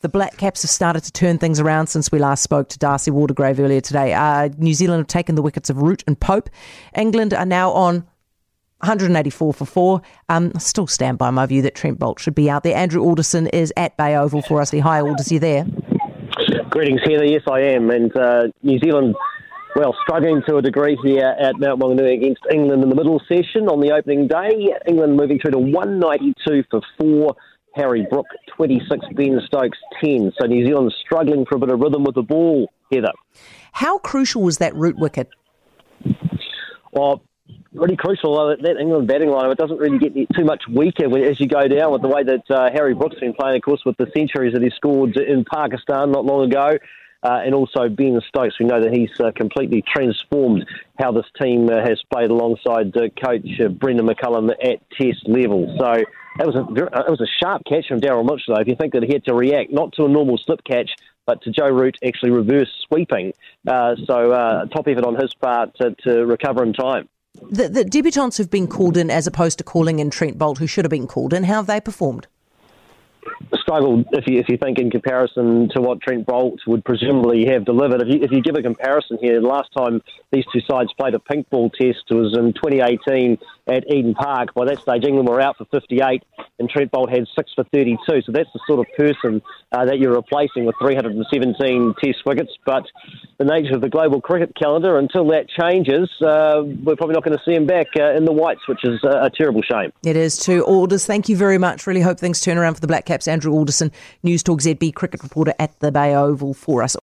The Black Caps have started to turn things around since we last spoke to Darcy Waldegrave earlier today. Uh, New Zealand have taken the wickets of Root and Pope. England are now on 184 for four. Um, I still stand by my view that Trent Boult should be out there. Andrew Alderson is at Bay Oval for us. The Hi, Alders, you there? Greetings, Heather. Yes, I am. And uh, New Zealand, well, struggling to a degree here at Mount Maunganui against England in the middle session on the opening day. England moving through to 192 for four. Harry Brook 26, Ben Stokes 10. So New Zealand struggling for a bit of rhythm with the ball, Heather. How crucial was that root wicket? Well, really crucial. That England batting line, it doesn't really get too much weaker as you go down with the way that uh, Harry Brook's been playing, of course, with the centuries that he scored in Pakistan not long ago. Uh, and also Ben Stokes, we know that he's uh, completely transformed how this team uh, has played alongside uh, coach uh, Brendon McCullum at Test level. So that was a it was a sharp catch from Daryl Mitchell. Though, if you think that he had to react not to a normal slip catch, but to Joe Root actually reverse sweeping. Uh, so top effort on his part to, to recover in time. The, the debutants who've been called in as opposed to calling in Trent Boult, who should have been called in, how have they performed? Struggled if you if you think in comparison to what Trent Boult would presumably have delivered. If you if you give a comparison here, the last time these two sides played a pink ball test was in 2018 at Eden Park. By that stage, England were out for 58, and Trent Boult had six for 32. So that's the sort of person uh, that you're replacing with 317 test wickets. But the nature of the global cricket calendar, until that changes, uh, we're probably not going to see him back uh, in the whites, which is a, a terrible shame. It is too. Alders, thank you very much. Really hope things turn around for the Black Caps. Andrew Alderson, News Talk ZB cricket reporter at the Bay Oval for us.